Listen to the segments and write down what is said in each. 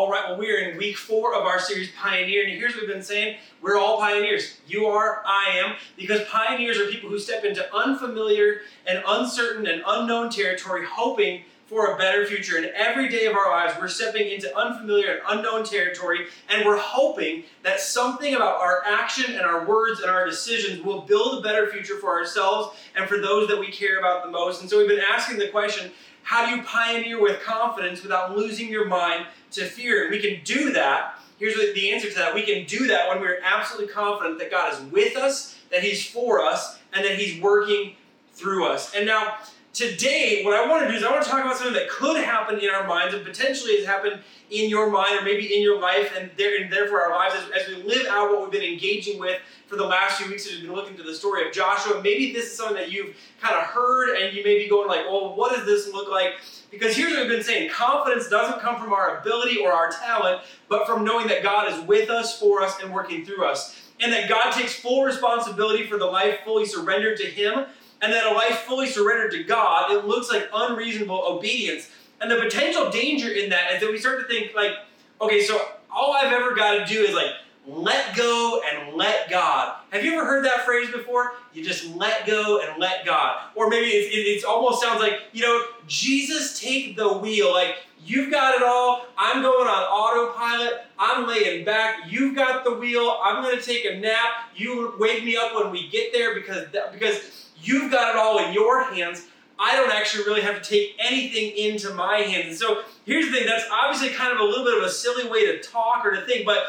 All right, well, we're in week four of our series Pioneer, and here's what we've been saying we're all pioneers. You are, I am, because pioneers are people who step into unfamiliar and uncertain and unknown territory, hoping for a better future. And every day of our lives, we're stepping into unfamiliar and unknown territory, and we're hoping that something about our action and our words and our decisions will build a better future for ourselves and for those that we care about the most. And so we've been asking the question how do you pioneer with confidence without losing your mind to fear? And we can do that. Here's the answer to that. We can do that when we're absolutely confident that God is with us, that He's for us, and that He's working through us. And now, today, what I want to do is I want to talk about something that could happen in our minds and potentially has happened in your mind or maybe in your life and, there, and therefore our lives as, as we live out what we've been engaging with for the last few weeks as we've been looking to the story of Joshua. Maybe this is something that you've kind of heard and you may be going like, well, what does this look like? Because here's what we've been saying confidence doesn't come from our ability or our talent, but from knowing that God is with us, for us, and working through us. And that God takes full responsibility for the life fully surrendered to Him, and that a life fully surrendered to God, it looks like unreasonable obedience. And the potential danger in that is that we start to think, like, okay, so all I've ever got to do is like let go and let God. Have you ever heard that phrase before? You just let go and let God. Or maybe it, it, it almost sounds like, you know, Jesus, take the wheel. Like, you've got it all. I'm going on autopilot. I'm laying back. You've got the wheel. I'm going to take a nap. You wake me up when we get there because, because you've got it all in your hands. I don't actually really have to take anything into my hands. And so here's the thing that's obviously kind of a little bit of a silly way to talk or to think, but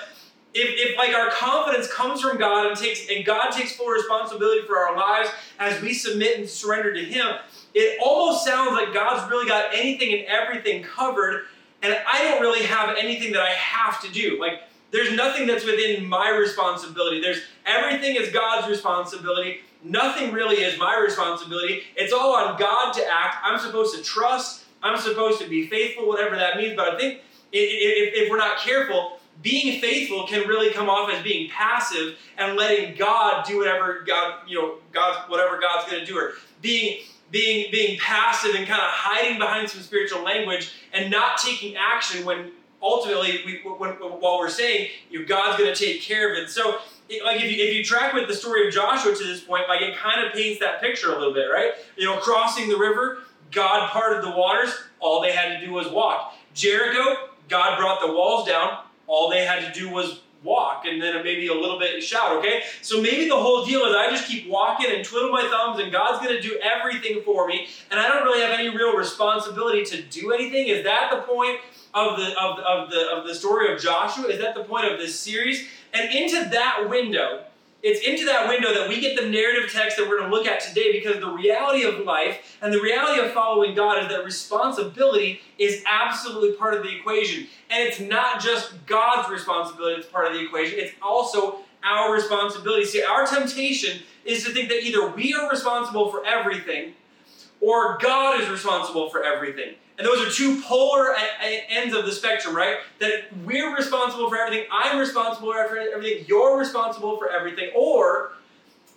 if, if like our confidence comes from God and takes and God takes full responsibility for our lives as we submit and surrender to Him, it almost sounds like God's really got anything and everything covered, and I don't really have anything that I have to do. Like there's nothing that's within my responsibility. There's everything is God's responsibility. Nothing really is my responsibility. It's all on God to act. I'm supposed to trust. I'm supposed to be faithful, whatever that means. But I think if, if we're not careful, being faithful can really come off as being passive and letting God do whatever God, you know, God, whatever God's going to do, or being being being passive and kind of hiding behind some spiritual language and not taking action when ultimately we, while we're saying you know, God's going to take care of it. So like if you, if you track with the story of Joshua to this point, like it kind of paints that picture a little bit, right? You know, crossing the river, God parted the waters, all they had to do was walk. Jericho, God brought the walls down, all they had to do was walk and then maybe a little bit shout, okay? So maybe the whole deal is I just keep walking and twiddle my thumbs and God's going to do everything for me and I don't really have any real responsibility to do anything. Is that the point of the of, of the of the story of Joshua? Is that the point of this series? And into that window, it's into that window that we get the narrative text that we're going to look at today because the reality of life and the reality of following God is that responsibility is absolutely part of the equation. And it's not just God's responsibility that's part of the equation, it's also our responsibility. See, our temptation is to think that either we are responsible for everything or God is responsible for everything. And those are two polar ends of the spectrum, right? That we're responsible for everything, I'm responsible for everything, you're responsible for everything, or,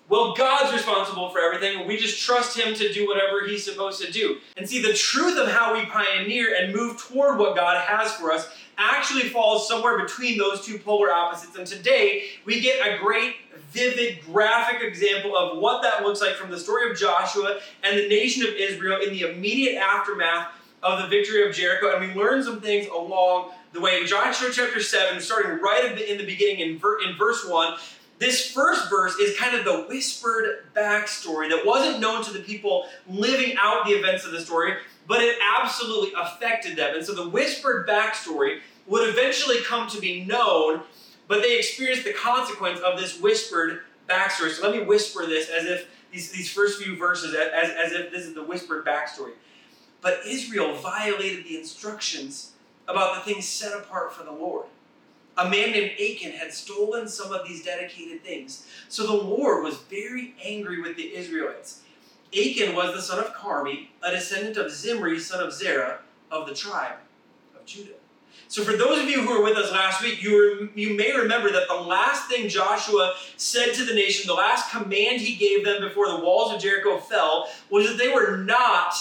well, God's responsible for everything, and we just trust Him to do whatever He's supposed to do. And see, the truth of how we pioneer and move toward what God has for us actually falls somewhere between those two polar opposites. And today, we get a great vivid, graphic example of what that looks like from the story of Joshua and the nation of Israel in the immediate aftermath of the victory of Jericho, and we learn some things along the way. In Joshua chapter 7, starting right in the beginning in, in verse 1, this first verse is kind of the whispered backstory that wasn't known to the people living out the events of the story, but it absolutely affected them. And so the whispered backstory would eventually come to be known, but they experienced the consequence of this whispered backstory. So let me whisper this as if these, these first few verses, as, as if this is the whispered backstory. But Israel violated the instructions about the things set apart for the Lord. A man named Achan had stolen some of these dedicated things. So the Lord was very angry with the Israelites. Achan was the son of Carmi, a descendant of Zimri, son of Zerah, of the tribe of Judah. So, for those of you who were with us last week, you, you may remember that the last thing Joshua said to the nation, the last command he gave them before the walls of Jericho fell, was that they were not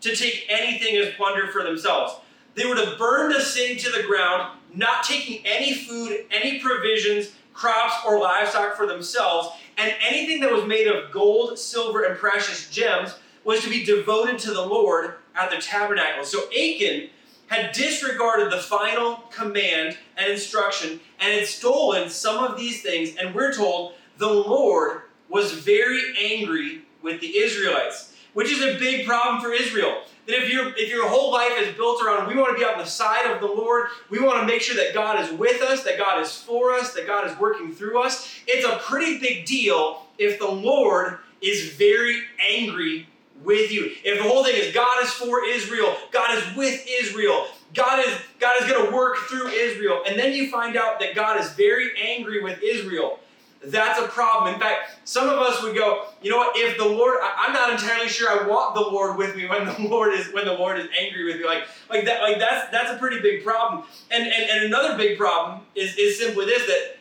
to take anything as plunder for themselves. They were to burn the city to the ground, not taking any food, any provisions, crops, or livestock for themselves, and anything that was made of gold, silver, and precious gems was to be devoted to the Lord at the tabernacle. So Achan had disregarded the final command and instruction and had stolen some of these things, and we're told the Lord was very angry with the Israelites, which is a big problem for Israel. That if your if your whole life is built around we want to be on the side of the Lord, we want to make sure that God is with us, that God is for us, that God is working through us, it's a pretty big deal if the Lord is very angry with you. If the whole thing is God is for Israel, God is with Israel, God is God is going to work through Israel, and then you find out that God is very angry with Israel. That's a problem. In fact, some of us would go, you know what? If the Lord, I, am not entirely sure I want the Lord with me when the Lord is when the Lord is angry with me. Like, like that, like that's that's a pretty big problem. And and, and another big problem is is simply this that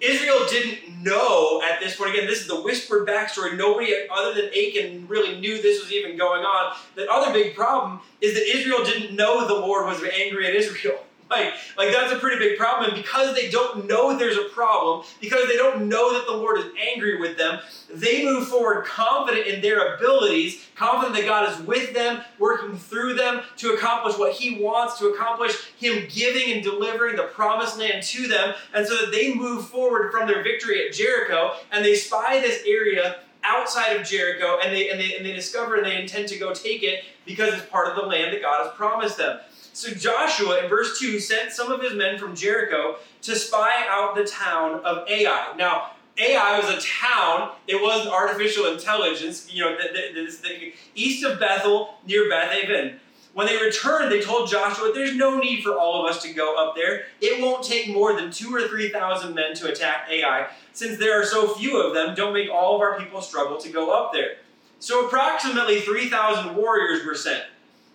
Israel didn't know at this point. Again, this is the whispered backstory. Nobody other than Achan really knew this was even going on. The other big problem is that Israel didn't know the Lord was angry at Israel. Like, like that's a pretty big problem. And because they don't know there's a problem, because they don't know that the Lord is angry with them, they move forward confident in their abilities, confident that God is with them, working through them to accomplish what He wants, to accomplish Him giving and delivering the promised land to them. And so that they move forward from their victory at Jericho and they spy this area outside of Jericho and they, and they, and they discover and they intend to go take it because it's part of the land that God has promised them. So Joshua, in verse 2, sent some of his men from Jericho to spy out the town of Ai. Now, Ai was a town, it wasn't artificial intelligence, you know, the, the, the, east of Bethel, near Beth Aven. When they returned, they told Joshua, There's no need for all of us to go up there. It won't take more than two or three thousand men to attack Ai. Since there are so few of them, don't make all of our people struggle to go up there. So approximately 3,000 warriors were sent,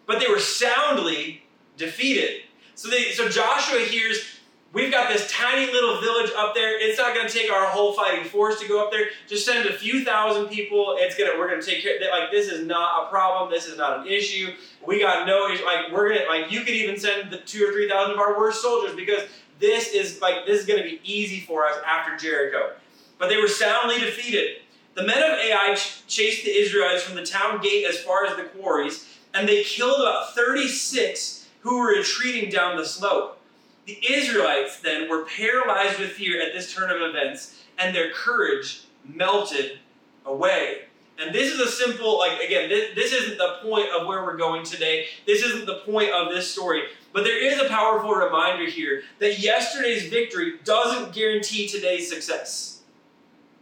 but they were soundly defeated. So they, so Joshua hears, we've got this tiny little village up there. It's not going to take our whole fighting force to go up there. Just send a few thousand people. It's gonna, we're going to take care. Of, like this is not a problem. This is not an issue. We got no issue. Like we're gonna, like you could even send the two or three thousand of our worst soldiers because this is like this is going to be easy for us after Jericho. But they were soundly defeated. The men of Ai chased the Israelites from the town gate as far as the quarries, and they killed about 36 who were retreating down the slope. The Israelites then were paralyzed with fear at this turn of events, and their courage melted away. And this is a simple, like, again, this, this isn't the point of where we're going today. This isn't the point of this story. But there is a powerful reminder here that yesterday's victory doesn't guarantee today's success.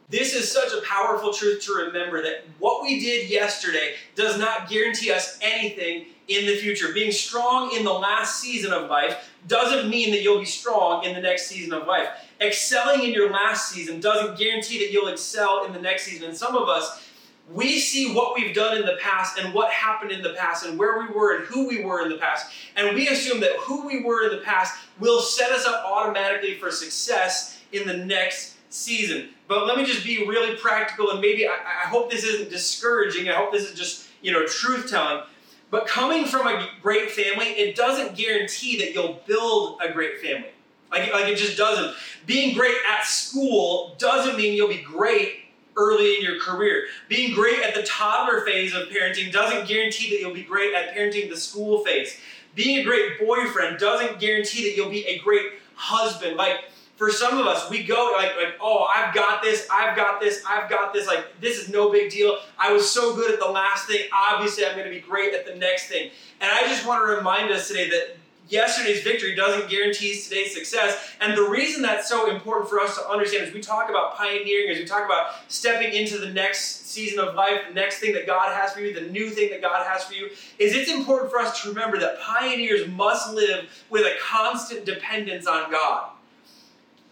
This is such a powerful truth to remember that what we did yesterday does not guarantee us anything in the future. Being strong in the last season of life doesn't mean that you'll be strong in the next season of life. Excelling in your last season doesn't guarantee that you'll excel in the next season. And some of us, we see what we've done in the past and what happened in the past and where we were and who we were in the past. And we assume that who we were in the past will set us up automatically for success in the next season. But let me just be really practical and maybe I, I hope this isn't discouraging. I hope this is just, you know, truth telling. But coming from a great family, it doesn't guarantee that you'll build a great family. Like, like it just doesn't. Being great at school doesn't mean you'll be great early in your career. Being great at the toddler phase of parenting doesn't guarantee that you'll be great at parenting the school phase. Being a great boyfriend doesn't guarantee that you'll be a great husband. Like, for some of us, we go like, like, oh, I've got this, I've got this, I've got this. Like, this is no big deal. I was so good at the last thing. Obviously, I'm going to be great at the next thing. And I just want to remind us today that yesterday's victory doesn't guarantee today's success. And the reason that's so important for us to understand as we talk about pioneering, as we talk about stepping into the next season of life, the next thing that God has for you, the new thing that God has for you, is it's important for us to remember that pioneers must live with a constant dependence on God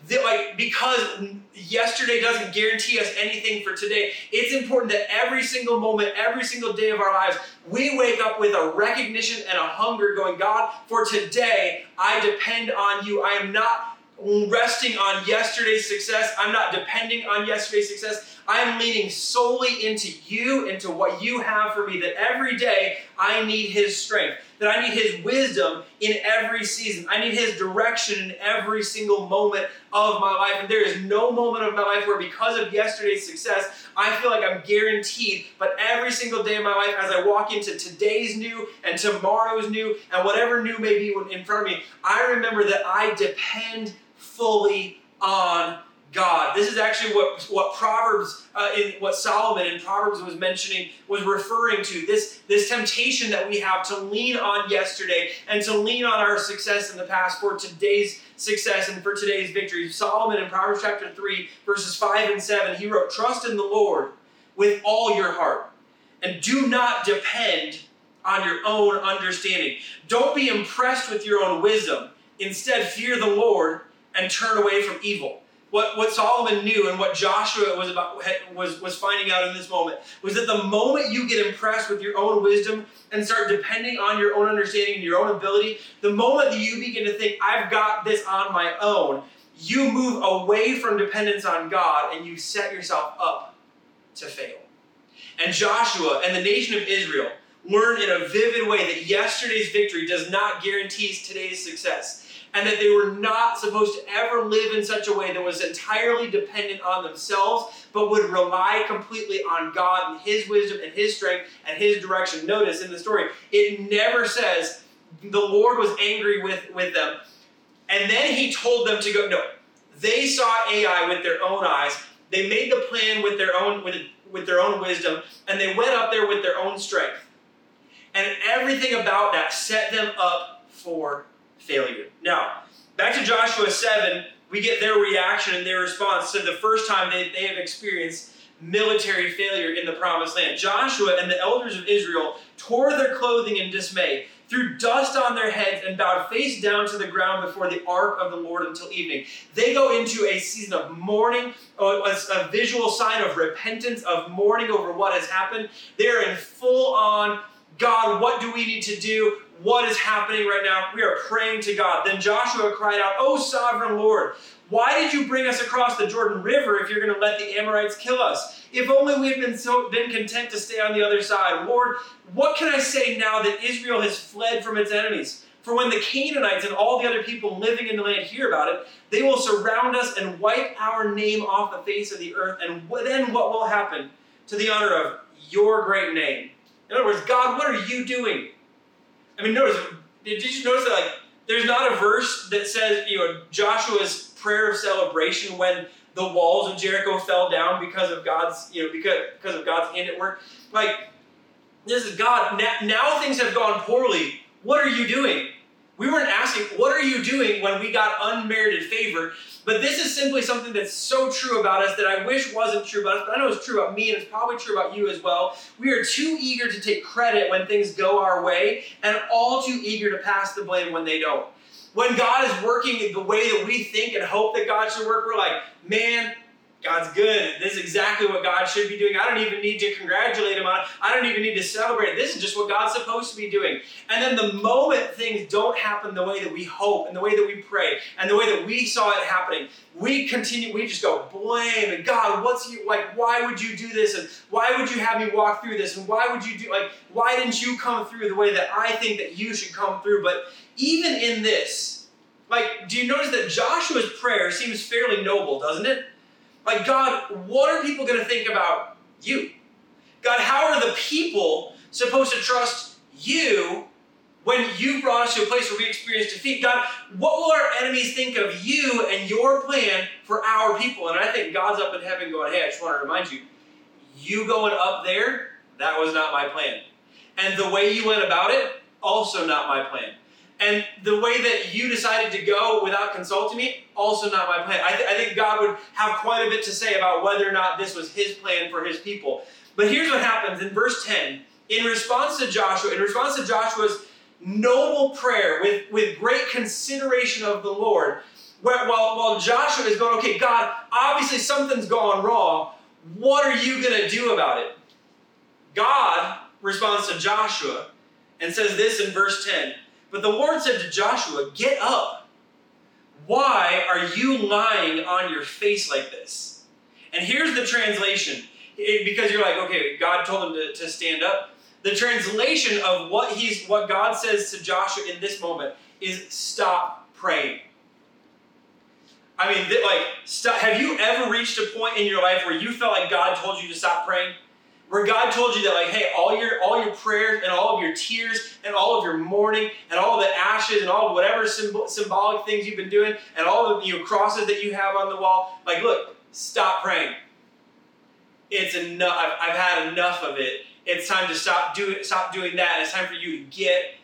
that like because yesterday doesn't guarantee us anything for today it's important that every single moment every single day of our lives we wake up with a recognition and a hunger going god for today i depend on you. I am not resting on yesterday's success. I'm not depending on yesterday's success i am leaning solely into you into what you have for me that every day i need his strength that I need His wisdom in every season. I need His direction in every single moment of my life. And there is no moment of my life where, because of yesterday's success, I feel like I'm guaranteed. But every single day of my life, as I walk into today's new and tomorrow's new and whatever new may be in front of me, I remember that I depend fully on God. This is actually what, what Proverbs, uh, in what Solomon in Proverbs was mentioning, was referring to. This, this temptation that we have to lean on yesterday and to lean on our success in the past for today's success and for today's victory. Solomon in Proverbs chapter 3, verses 5 and 7, he wrote, Trust in the Lord with all your heart and do not depend on your own understanding. Don't be impressed with your own wisdom. Instead, fear the Lord and turn away from evil what, what Solomon knew and what Joshua was about was, was finding out in this moment was that the moment you get impressed with your own wisdom and start depending on your own understanding and your own ability, the moment that you begin to think, I've got this on my own, you move away from dependence on God and you set yourself up to fail. And Joshua and the nation of Israel learn in a vivid way that yesterday's victory does not guarantee today's success and that they were not supposed to ever live in such a way that was entirely dependent on themselves, but would rely completely on God and His wisdom and His strength and His direction. Notice in the story, it never says the Lord was angry with, with them, and then He told them to go. No, they saw Ai with their own eyes. They made the plan with their own with, with their own wisdom, and they went up there with their own strength. And everything about that set them up for failure. Now, back to Joshua 7, we get their reaction and their response to the first time they, they have experienced military failure in the promised land. Joshua and the elders of Israel tore their clothing in dismay, threw dust on their heads, and bowed face down to the ground before the ark of the Lord until evening. They go into a season of mourning, a, visual sign of repentance, of mourning over what has happened. They're in full on God, what do we need to do? What is happening right now. We are praying to God. Then Joshua cried out, Oh, sovereign Lord, why did you bring us across the Jordan River if you're going to let the Amorites kill us? If only we had been, so, been content to stay on the other side. Lord, what can I say now that Israel has fled from its enemies? For when the Canaanites and all the other people living in the land hear about it, they will surround us and wipe our name off the face of the earth. And then what will happen to the honor of your great name? In other words, God, what are you doing? I mean, notice, did you notice that, like, there's not a verse that says, you know, Joshua's prayer of celebration when the walls of Jericho fell down because of God's, you know, because, because of God's hand at work. Like, this is God. Now, now things have gone poorly. What are you doing? We weren't asking, what are you doing when we got unmerited favor? But this is simply something that's so true about us that I wish wasn't true about us, but I know it's true about me and it's probably true about you as well. We are too eager to take credit when things go our way and all too eager to pass the blame when they don't. When God is working the way that we think and hope that God should work, we're like, man, God's good. This is exactly what God should be doing. I don't even need to congratulate him on it. I don't even need to celebrate. This is just what God's supposed to be doing. And then the moment things don't happen the way that we hope and the way that we pray and the way that we saw it happening, we continue, we just go blame and God, what's you like, why would you do this? And why would you have me walk through this? And why would you do like why didn't you come through the way that I think that you should come through? But even in this, like, do you notice that Joshua's prayer seems fairly noble, doesn't it? Like, God, what are people going to think about you? God, how are the people supposed to trust you when you brought us to a place where we experienced defeat? God, what will our enemies think of you and your plan for our people? And I think God's up in heaven going, hey, I just want to remind you, you going up there, that was not my plan. And the way you went about it, also not my plan. And the way that you decided to go without consulting me, also not my plan. I, th- I, think God would have quite a bit to say about whether or not this was his plan for his people. But here's what happens in verse 10. In response to Joshua, in response to Joshua's noble prayer with, with great consideration of the Lord, while, while Joshua is going, okay, God, obviously something's gone wrong. What are you going to do about it? God responds to Joshua and says this in verse 10 but the Lord said to Joshua, Get up. Why are you lying on your face like this? And here's the translation. It, because you're like, okay, God told him to, to stand up. The translation of what he's what God says to Joshua in this moment is stop praying. I mean, like, stop, have you ever reached a point in your life where you felt like God told you to stop praying? Where God told you that, like, hey, all your all your prayers and all of your tears and all of your mourning and all the ashes and all whatever symbol, symbolic things you've been doing and all the you know, crosses that you have on the wall, like, look, stop praying. It's enough. I've, I've had enough of it. It's time to stop doing stop doing that. It's time for you to get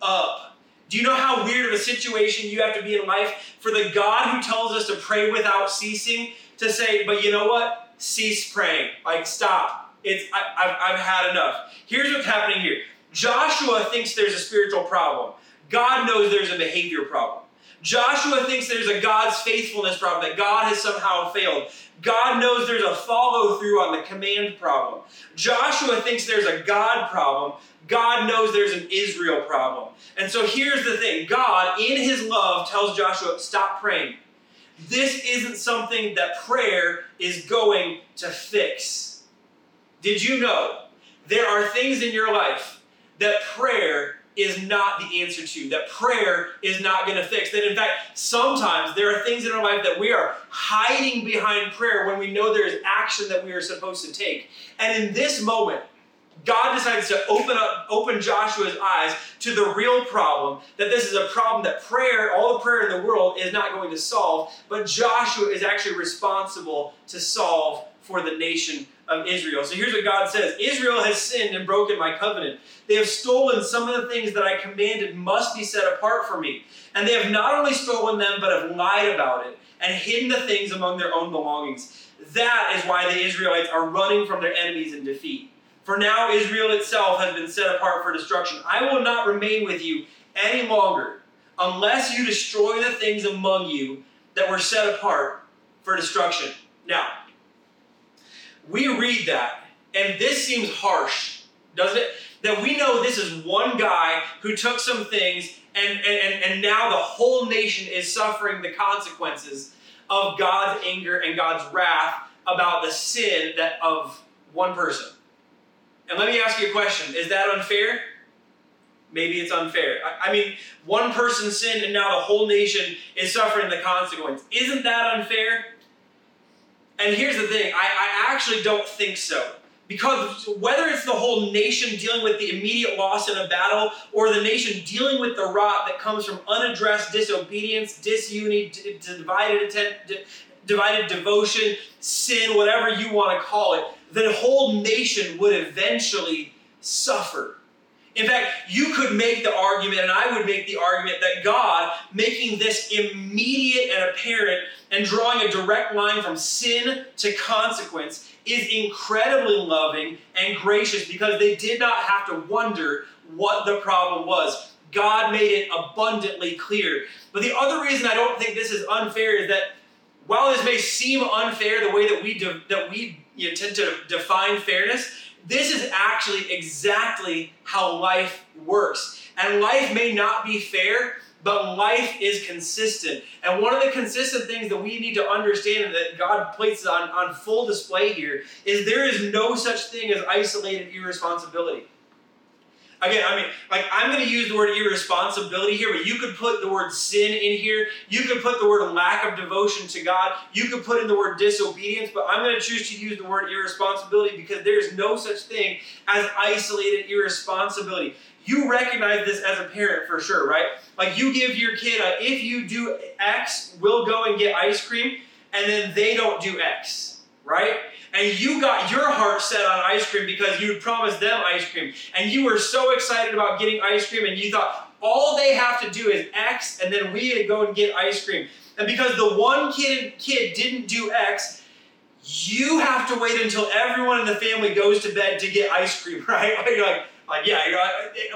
up do you know how weird of a situation you have to be in life for the God who tells us to pray without ceasing to say, but you know what? Cease praying. Like, stop. It's I, have I've had enough. Here's what's happening here. Joshua thinks there's a spiritual problem. God knows there's a behavior problem. Joshua thinks there's a God's faithfulness problem, that God has somehow failed. God knows there's a follow through on the command problem. Joshua thinks there's a God problem. God knows there's an Israel problem. And so here's the thing God, in his love, tells Joshua, stop praying. This isn't something that prayer is going to fix. Did you know there are things in your life that prayer is not the answer to, that prayer is not going to fix. That in fact, sometimes there are things in our life that we are hiding behind prayer when we know there is action that we are supposed to take. And in this moment, God decides to open up, open Joshua's eyes to the real problem. That this is a problem that prayer, all the prayer in the world, is not going to solve. But Joshua is actually responsible to solve for the nation of Israel. So here's what God says Israel has sinned and broken my covenant. They have stolen some of the things that I commanded must be set apart for me. And they have not only stolen them, but have lied about it and hidden the things among their own belongings. That is why the Israelites are running from their enemies in defeat. For now, Israel itself has been set apart for destruction. I will not remain with you any longer unless you destroy the things among you that were set apart for destruction. Now, we read that, and this seems harsh, doesn't it? That we know this is one guy who took some things, and, and, and now the whole nation is suffering the consequences of God's anger and God's wrath about the sin that of one person. And let me ask you a question Is that unfair? Maybe it's unfair. I, I mean, one person sinned and now the whole nation is suffering the consequence. Isn't that unfair? And here's the thing I, I actually don't think so. Because whether it's the whole nation dealing with the immediate loss in a battle, or the nation dealing with the rot that comes from unaddressed disobedience, disunity, divided, divided devotion, sin, whatever you want to call it, the whole nation would eventually suffer. In fact, you could make the argument, and I would make the argument, that God, making this immediate and apparent and drawing a direct line from sin to consequence, is incredibly loving and gracious because they did not have to wonder what the problem was. God made it abundantly clear. But the other reason I don't think this is unfair is that while this may seem unfair, the way that we de- that we you know, tend to define fairness, this is actually exactly how life works. And life may not be fair, but life is consistent. And one of the consistent things that we need to understand and that God places on, on full display here is there is no such thing as isolated irresponsibility. Again, I mean, like I'm going to use the word irresponsibility here, but you could put the word sin in here. You could put the word lack of devotion to God. You could put in the word disobedience, but I'm going to choose to use the word irresponsibility because there's no such thing as isolated irresponsibility. You recognize this as a parent for sure, right? Like you give your kid a, if you do X, we'll go and get ice cream, and then they don't do X, right? And you got your heart set on ice cream because you promised them ice cream, and you were so excited about getting ice cream, and you thought all they have to do is X, and then we go and get ice cream. And because the one kid kid didn't do X, you have to wait until everyone in the family goes to bed to get ice cream, right? Like, like, like yeah,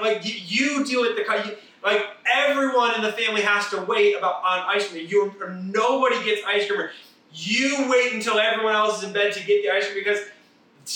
like you deal with the like everyone in the family has to wait about on ice cream. You nobody gets ice cream. You wait until everyone else is in bed to get the ice cream because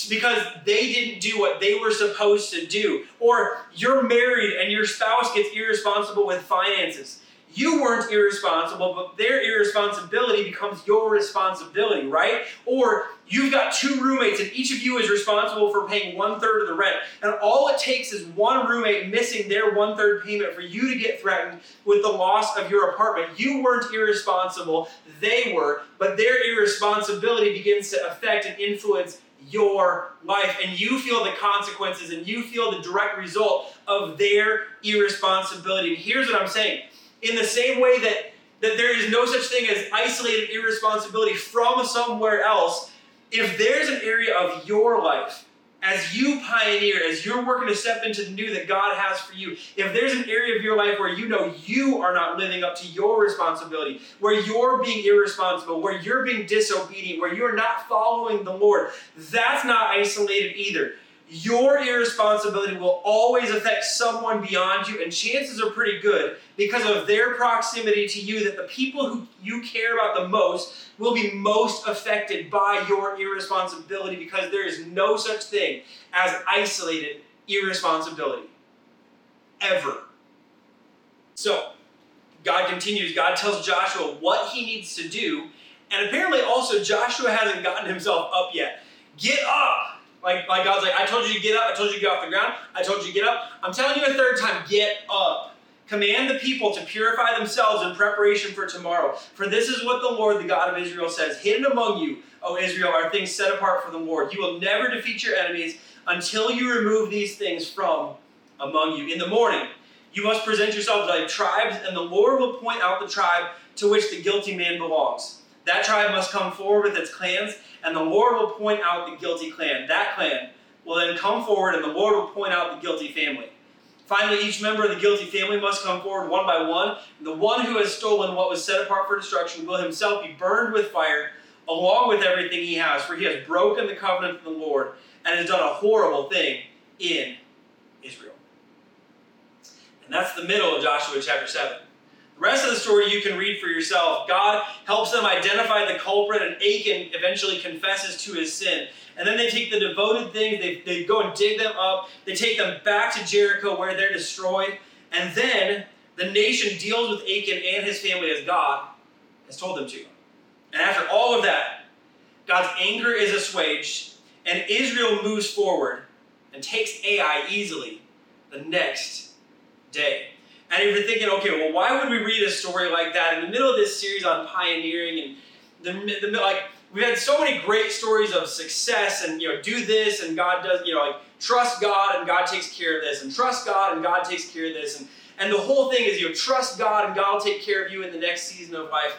because they didn't do what they were supposed to do. Or you're married and your spouse gets irresponsible with finances. you weren't irresponsible, but their irresponsibility becomes your responsibility, right? Or you've got two roommates and each of you is responsible for paying one third of the rent. And all it takes is one roommate missing their one third payment for you to get threatened with the loss of your apartment. You weren't irresponsible, they were, but their irresponsibility begins to affect and influence your life and you feel the consequences and you feel the direct result of their irresponsibility. And here's what I'm saying in the same way that, that there is no such thing as isolated irresponsibility from somewhere else, if there's an area of your life, as you pioneer, as you're working to step into the new that God has for you, if there's an area of your life where you know you are not living up to your responsibility, where you're being irresponsible, where you're being disobedient, where you're not following the Lord, that's not isolated either your irresponsibility will always affect someone beyond you, and chances are pretty good because of their proximity to you that the people who you care about the most will be most affected by your irresponsibility because there is no such thing as isolated irresponsibility. Ever. So, God continues, God tells Joshua what he needs to do, and apparently also Joshua hasn't gotten himself up yet. Get up! Like, like God's like, I told you to get up, I told you to get off the ground, I told you to get up. I'm telling you a third time, get up. Command the people to purify themselves in preparation for tomorrow. For this is what the Lord, the God of Israel, says Hidden among you, O Israel, are things set apart for the Lord. You will never defeat your enemies until you remove these things from among you. In the morning, you must present yourselves like tribes, and the Lord will point out the tribe to which the guilty man belongs. That tribe must come forward with its clans and the Lord will point out the guilty clan. That clan will then come forward, and the Lord will point out the guilty family. Finally, each member of the guilty family must come forward one by one. The one who has stolen what was set apart for destruction will himself be burned with fire, along with everything he has, for he has broken the covenant of the Lord and has done a horrible thing in Israel. And that's the middle of Joshua chapter 7. Rest of the story you can read for yourself. God helps them identify the culprit, and Achan eventually confesses to his sin. And then they take the devoted things, they, they go and dig them up, they take them back to Jericho where they're destroyed. And then the nation deals with Achan and his family as God has told them to. And after all of that, God's anger is assuaged, and Israel moves forward and takes Ai easily the next day. And if you're thinking, okay, well, why would we read a story like that in the middle of this series on pioneering and the, the like? We've had so many great stories of success and you know, do this and God does, you know, like trust God and God takes care of this, and trust God and God takes care of this, and and the whole thing is you know, trust God and God will take care of you in the next season of life.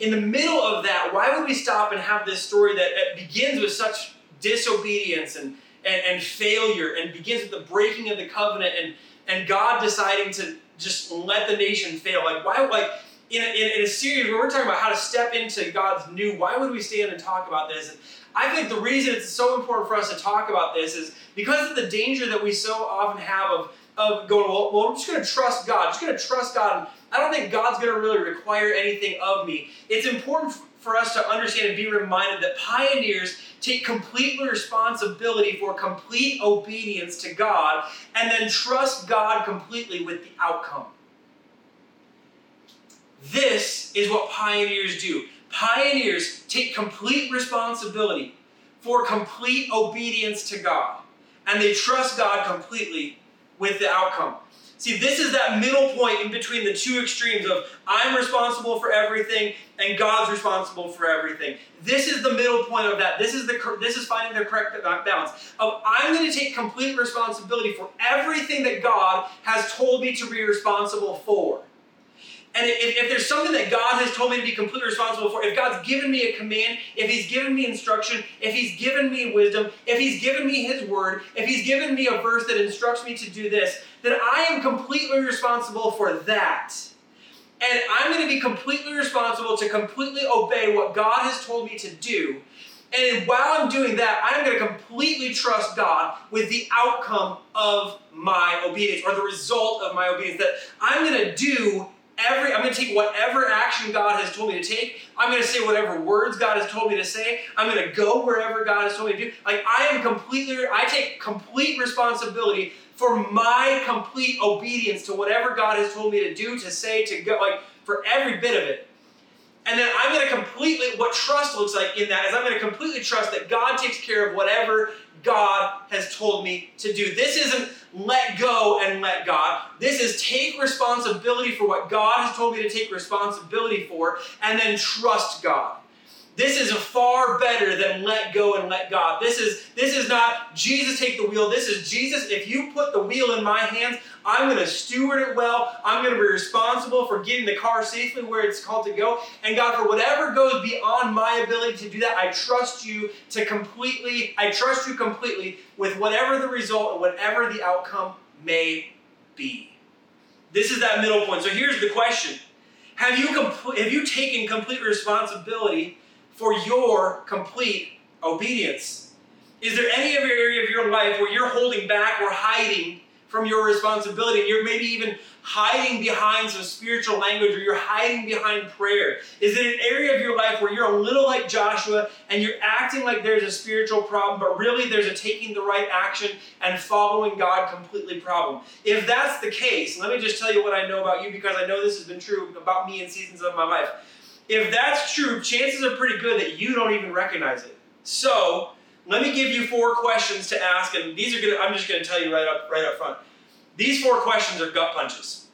In the middle of that, why would we stop and have this story that begins with such disobedience and, and, and failure and begins with the breaking of the covenant and, and God deciding to just let the nation fail. Like, why, like, in a, in, in a series where we're talking about how to step into God's new, why would we stand and talk about this? And I think the reason it's so important for us to talk about this is because of the danger that we so often have of, of going, well, well I'm just going to trust God. I'm just going to trust God. I don't think God's going to really require anything of me. It's important for us to understand and be reminded that pioneers take complete responsibility for complete obedience to God and then trust God completely with the outcome. This is what pioneers do. Pioneers take complete responsibility for complete obedience to God, and they trust God completely with the outcome. See, this is that middle point in between the two extremes of I'm responsible for everything and God's responsible for everything. This is the middle point of that. This is the this is finding the correct balance of I'm going to take complete responsibility for everything that God has told me to be responsible for. And if, if, there's something that God has told me to be completely responsible for, if God's given me a command, if He's given me instruction, if He's given me wisdom, if He's given me His word, if He's given me a verse that instructs me to do this, then I am completely responsible for that. And I'm going to be completely responsible to completely obey what God has told me to do. And while I'm doing that, I'm going to completely trust God with the outcome of my obedience or the result of my obedience. That I'm going to do every, I'm going to take whatever action God has told me to take. I'm going to say whatever words God has told me to say. I'm going to go wherever God has told me to do. Like, I am completely, I take complete responsibility for my complete obedience to whatever God has told me to do, to say, to go. Like, for every bit of it. And then I'm going to completely, what trust looks like in that is I'm going to completely trust that God takes care of whatever God has told me to do. This isn't let go and let God. This is take responsibility for what God has told me to take responsibility for and then trust God. This is far better than let go and let God. This is this is not Jesus take the wheel. This is Jesus if you put the wheel in my hands, I'm going to steward it well. I'm going to be responsible for getting the car safely where it's called to go. And God, for whatever goes beyond my ability to do that, I trust you to completely I trust you completely with whatever the result and whatever the outcome may be. This is that middle point. So here's the question. Have you, compl- have you taken complete responsibility for your complete obedience? Is there any other area of your life where you're holding back or hiding from your responsibility? And you're maybe even hiding behind some spiritual language or you're hiding behind prayer? Is it an area of your life where you're a little like Joshua and you're acting like there's a spiritual problem, but really there's a taking the right action and following God completely problem? If that's the case, let me just tell you what I know about you because I know this has been true about me in seasons of my life. If that's true, chances are pretty good that you don't even recognize it. So, let me give you four questions to ask, and these are gonna, I'm just gonna tell you right up right up front. These four questions are gut punches.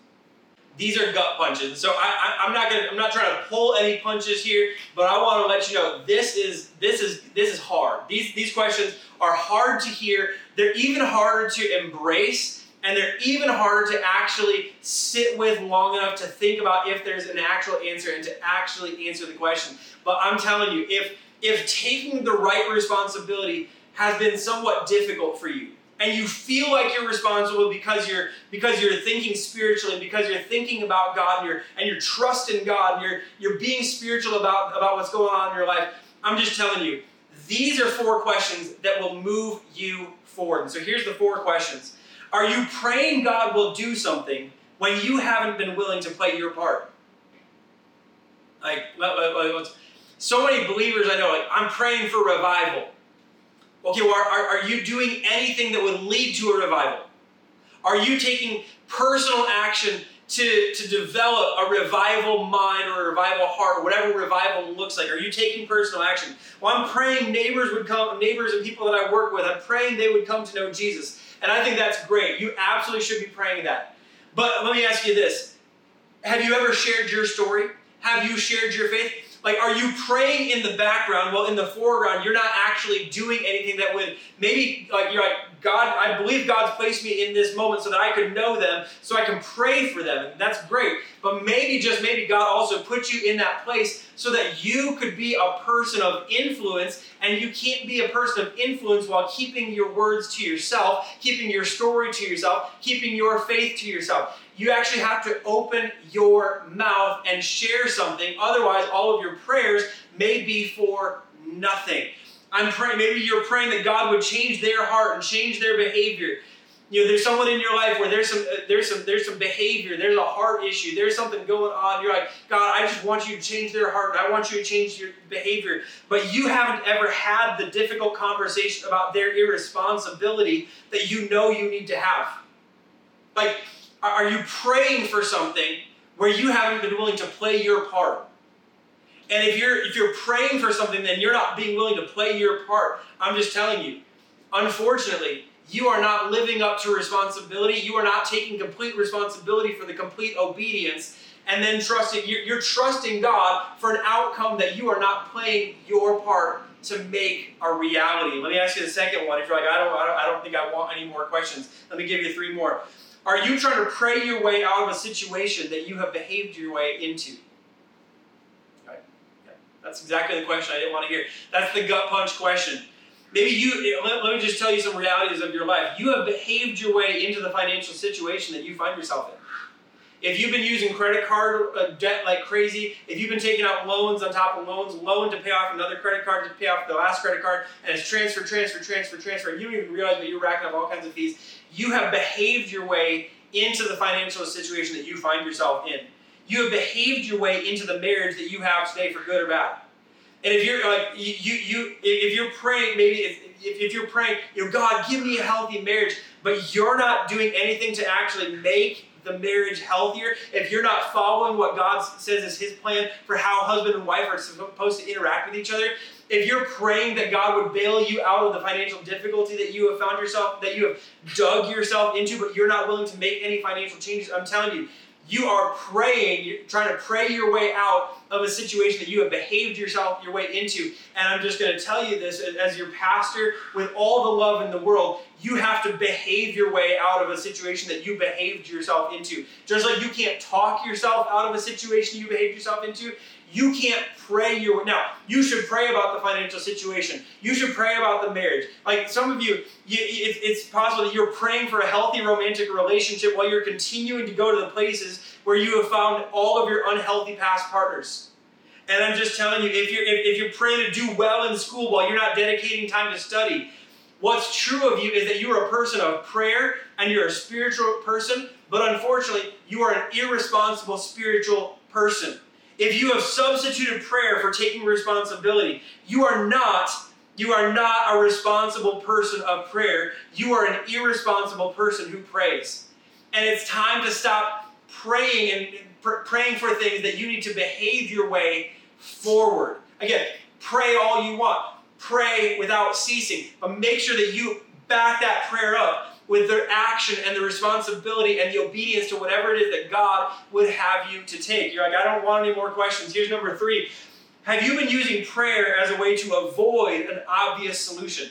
These are gut punches. So I, I, am not gonna I'm not trying to pull any punches here, but I want to let you know this is this is this is hard. These these questions are hard to hear. They're even harder to embrace and they're even harder to actually sit with long enough to think about if there's an actual answer and to actually answer the question. But I'm telling you, if if taking the right responsibility has been somewhat difficult for you, and you feel like you're responsible because you're because you're thinking spiritually, because you're thinking about God, and you're and you're trusting God, and you're you're being spiritual about, about what's going on in your life. I'm just telling you, these are four questions that will move you forward. So here's the four questions. Are you praying God will do something when you haven't been willing to play your part? Like, so many believers I know, like, I'm praying for revival. Okay, well, are, are you doing anything that would lead to a revival? Are you taking personal action to, to develop a revival mind or a revival heart, or whatever revival looks like? Are you taking personal action? Well, I'm praying neighbors would come, neighbors and people that I work with, I'm praying they would come to know Jesus. And I think that's great. You absolutely should be praying that. But let me ask you this Have you ever shared your story? Have you shared your faith? Like, are you praying in the background? Well, in the foreground, you're not actually doing anything that would maybe, like, you're like, God, I believe God's placed me in this moment so that I could know them, so I can pray for them. And that's great. But maybe, just maybe, God also put you in that place so that you could be a person of influence. And you can't be a person of influence while keeping your words to yourself, keeping your story to yourself, keeping your faith to yourself you actually have to open your mouth and share something. Otherwise, all of your prayers may be for nothing. I'm praying, maybe you're praying that God would change their heart and change their behavior. You know, there's someone in your life where there's some, uh, there's some, there's some behavior, there's a heart issue, there's something going on. You're like, God, I just want you to change their heart, and I want you to change your behavior. But you haven't ever had the difficult conversation about their irresponsibility that you know you need to have. Like, are you praying for something where you haven't been willing to play your part? And if you're if you're praying for something, then you're not being willing to play your part. I'm just telling you, unfortunately, you are not living up to responsibility. You are not taking complete responsibility for the complete obedience, and then trusting. You're, you're trusting God for an outcome that you are not playing your part to make a reality. Let me ask you the second one. If you're like, I don't, I don't, I don't think I want any more questions. Let me give you three more. Are you trying to pray your way out of a situation that you have behaved your way into? Right? Yeah. That's exactly the question I didn't want to hear. That's the gut punch question. Maybe you, let, let me just tell you some realities of your life. You have behaved your way into the financial situation that you find yourself in. If you've been using credit card uh, debt like crazy, if you've been taking out loans on top of loans, loan to pay off another credit card to pay off the last credit card, and it's transfer, transfer, transfer, transfer, you don't even realize that you're racking up all kinds of fees. You have behaved your way into the financial situation that you find yourself in. You have behaved your way into the marriage that you have today for good or bad. And if you're like you, you, if you're praying, maybe if, if you're praying, you know, God, give me a healthy marriage, but you're not doing anything to actually make the marriage healthier, if you're not following what God says is His plan for how husband and wife are supposed to interact with each other, if you're praying that God would bail you out of the financial difficulty that you have found yourself, that you have dug yourself into, but you're not willing to make any financial changes, I'm telling you, you are praying, you're trying to pray your way out of a situation that you have behaved yourself your way into. And I'm just going to tell you this as your pastor, with all the love in the world, you have to behave your way out of a situation that you behaved yourself into. Just like you can't talk yourself out of a situation you behaved yourself into, you can't pray your now. You should pray about the financial situation. You should pray about the marriage. Like some of you, you it, it's possible that you're praying for a healthy romantic relationship while you're continuing to go to the places where you have found all of your unhealthy past partners. And I'm just telling you, if you're if, if you're praying to do well in school while you're not dedicating time to study, what's true of you is that you are a person of prayer and you're a spiritual person. But unfortunately, you are an irresponsible spiritual person. If you have substituted prayer for taking responsibility, you are not you are not a responsible person of prayer. You are an irresponsible person who prays. And it's time to stop praying and pr- praying for things that you need to behave your way forward. Again, pray all you want. Pray without ceasing. But make sure that you back that prayer up with their action and the responsibility and the obedience to whatever it is that God would have you to take. You're like, I don't want any more questions. Here's number three Have you been using prayer as a way to avoid an obvious solution?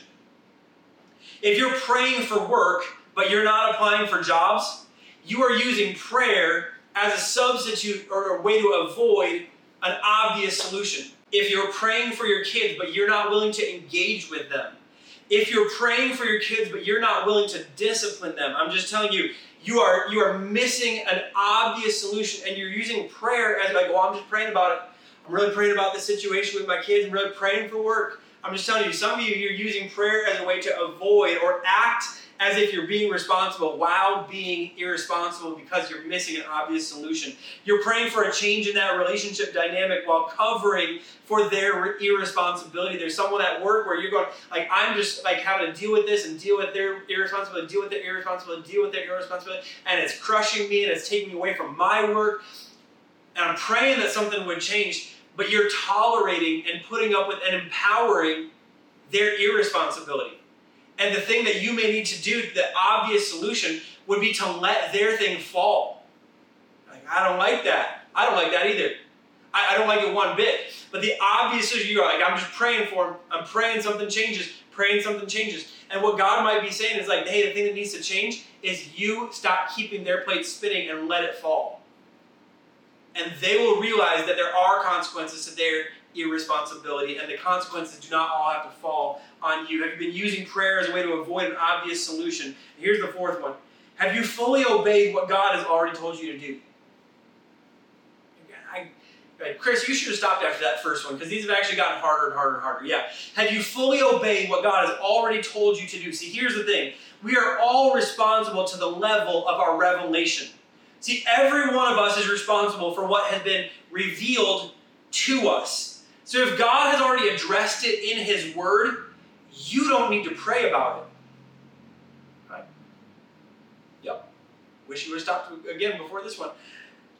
If you're praying for work, but you're not applying for jobs, you are using prayer as a substitute or a way to avoid an obvious solution. If you're praying for your kids, but you're not willing to engage with them, if you're praying for your kids but you're not willing to discipline them, I'm just telling you, you are you are missing an obvious solution and you're using prayer as like, well, I'm just praying about it. I'm really praying about the situation with my kids. I'm really praying for work. I'm just telling you, some of you, you're using prayer as a way to avoid or act as if you're being responsible while being irresponsible because you're missing an obvious solution. You're praying for a change in that relationship dynamic while covering for their irresponsibility. There's someone at work where you're going, like, I'm just like having to deal with this and deal with their irresponsibility, deal with their irresponsibility, deal with their irresponsibility, and it's crushing me and it's taking me away from my work. And I'm praying that something would change, but you're tolerating and putting up with and empowering their irresponsibility. And the thing that you may need to do, the obvious solution, would be to let their thing fall. Like, I don't like that. I don't like that either. I, I don't like it one bit. But the obvious solution, you're like, I'm just praying for them. I'm praying something changes, praying something changes. And what God might be saying is like, hey, the thing that needs to change is you stop keeping their plate spinning and let it fall. And they will realize that there are consequences to their irresponsibility, and the consequences do not all have to fall on you? Have you been using prayer as a way to avoid an obvious solution? Here's the fourth one Have you fully obeyed what God has already told you to do? Chris, you should have stopped after that first one because these have actually gotten harder and harder and harder. Yeah. Have you fully obeyed what God has already told you to do? See, here's the thing we are all responsible to the level of our revelation. See, every one of us is responsible for what has been revealed to us. So if God has already addressed it in His Word, you don't need to pray about it. Right? Yep. Wish you would have stopped again before this one.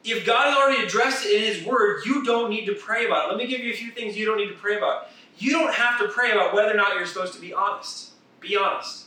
If God has already addressed it in His Word, you don't need to pray about it. Let me give you a few things you don't need to pray about. You don't have to pray about whether or not you're supposed to be honest. Be honest.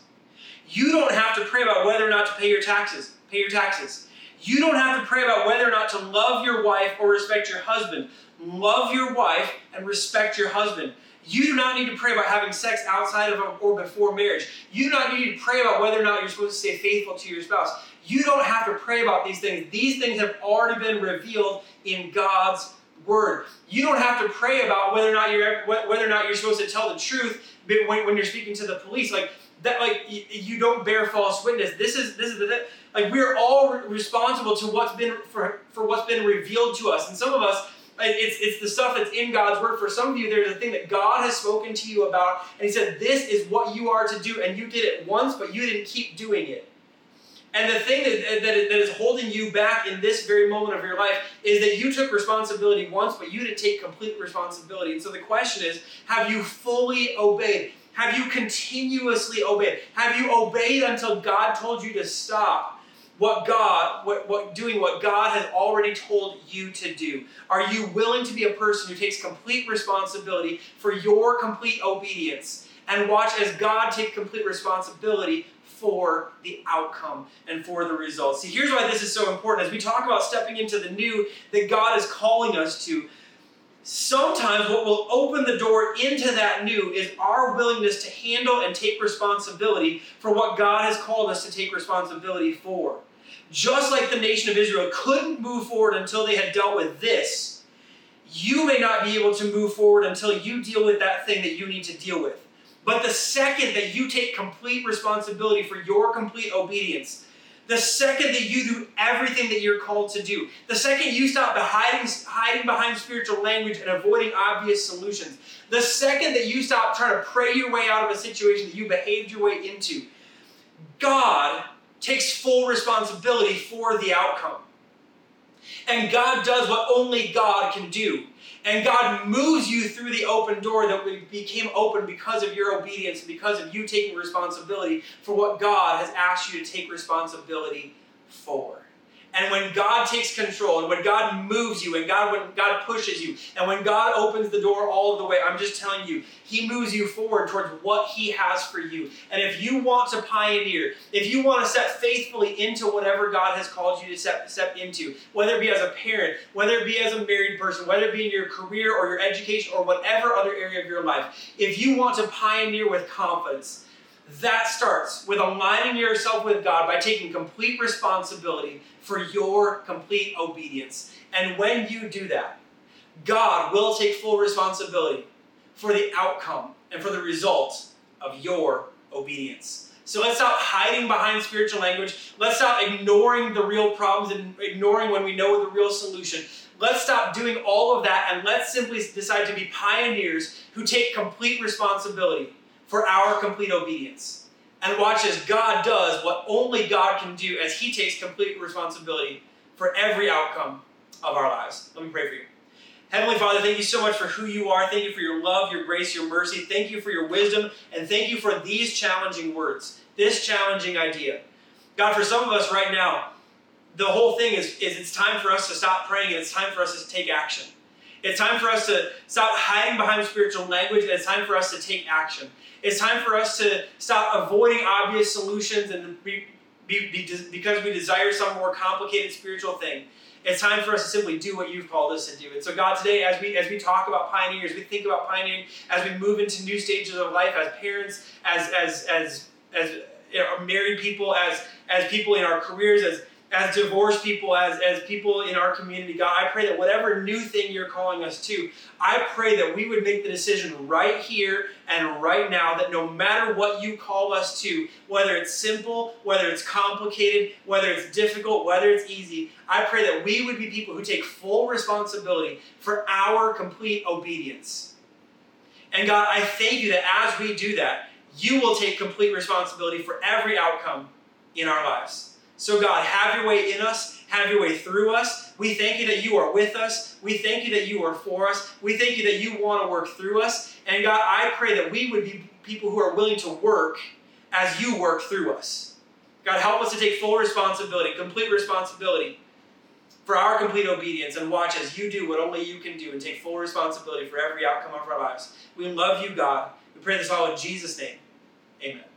You don't have to pray about whether or not to pay your taxes. Pay your taxes. You don't have to pray about whether or not to love your wife or respect your husband. Love your wife and respect your husband. You do not need to pray about having sex outside of or before marriage. You do not need to pray about whether or not you're supposed to stay faithful to your spouse. You don't have to pray about these things. These things have already been revealed in God's word. You don't have to pray about whether or not you're whether or not you're supposed to tell the truth when, when you're speaking to the police. Like that, like you don't bear false witness. This is this is the like we're all responsible to what's been for for what's been revealed to us, and some of us it's, it's the stuff that's in God's word. For some of you, there's a thing that God has spoken to you about, and He said, This is what you are to do, and you did it once, but you didn't keep doing it. And the thing that, that, that is holding you back in this very moment of your life is that you took responsibility once, but you didn't take complete responsibility. And so the question is have you fully obeyed? Have you continuously obeyed? Have you obeyed until God told you to stop? What God, what, what doing what God has already told you to do? Are you willing to be a person who takes complete responsibility for your complete obedience and watch as God take complete responsibility for the outcome and for the results? See, here's why this is so important. As we talk about stepping into the new that God is calling us to, sometimes what will open the door into that new is our willingness to handle and take responsibility for what God has called us to take responsibility for. Just like the nation of Israel couldn't move forward until they had dealt with this, you may not be able to move forward until you deal with that thing that you need to deal with. But the second that you take complete responsibility for your complete obedience, the second that you do everything that you're called to do, the second you stop hiding, hiding behind spiritual language and avoiding obvious solutions, the second that you stop trying to pray your way out of a situation that you behaved your way into, God takes full responsibility for the outcome. And God does what only God can do. And God moves you through the open door that became open because of your obedience, because of you taking responsibility for what God has asked you to take responsibility for. And when God takes control, and when God moves you, and God when God pushes you, and when God opens the door all the way, I'm just telling you, He moves you forward towards what He has for you. And if you want to pioneer, if you want to step faithfully into whatever God has called you to step, step into, whether it be as a parent, whether it be as a married person, whether it be in your career or your education or whatever other area of your life, if you want to pioneer with confidence, that starts with aligning yourself with God by taking complete responsibility for your complete obedience. And when you do that, God will take full responsibility for the outcome and for the result of your obedience. So let's stop hiding behind spiritual language. Let's stop ignoring the real problems and ignoring when we know the real solution. Let's stop doing all of that and let's simply decide to be pioneers who take complete responsibility for our complete obedience. And watch as God does what only God can do as He takes complete responsibility for every outcome of our lives. Let me pray for you. Heavenly Father, thank you so much for who you are. Thank you for your love, your grace, your mercy. Thank you for your wisdom. And thank you for these challenging words, this challenging idea. God, for some of us right now, the whole thing is, is it's time for us to stop praying and it's time for us to take action. It's time for us to stop hiding behind spiritual language and it's time for us to take action. It's time for us to stop avoiding obvious solutions and be, be, be, because we desire some more complicated spiritual thing. It's time for us to simply do what you've called us to do. And so, God, today, as we as we talk about pioneers, we think about pioneering as we move into new stages of life, as parents, as as as as you know, married people, as as people in our careers, as as divorced people, as, as people in our community, God, I pray that whatever new thing you're calling us to, I pray that we would make the decision right here and right now that no matter what you call us to, whether it's simple, whether it's complicated, whether it's difficult, whether it's easy, I pray that we would be people who take full responsibility for our complete obedience. And God, I thank you that as we do that, you will take complete responsibility for every outcome in our lives. So, God, have your way in us, have your way through us. We thank you that you are with us. We thank you that you are for us. We thank you that you want to work through us. And God, I pray that we would be people who are willing to work as you work through us. God, help us to take full responsibility, complete responsibility for our complete obedience and watch as you do what only you can do and take full responsibility for every outcome of our lives. We love you, God. We pray this all in Jesus' name. Amen.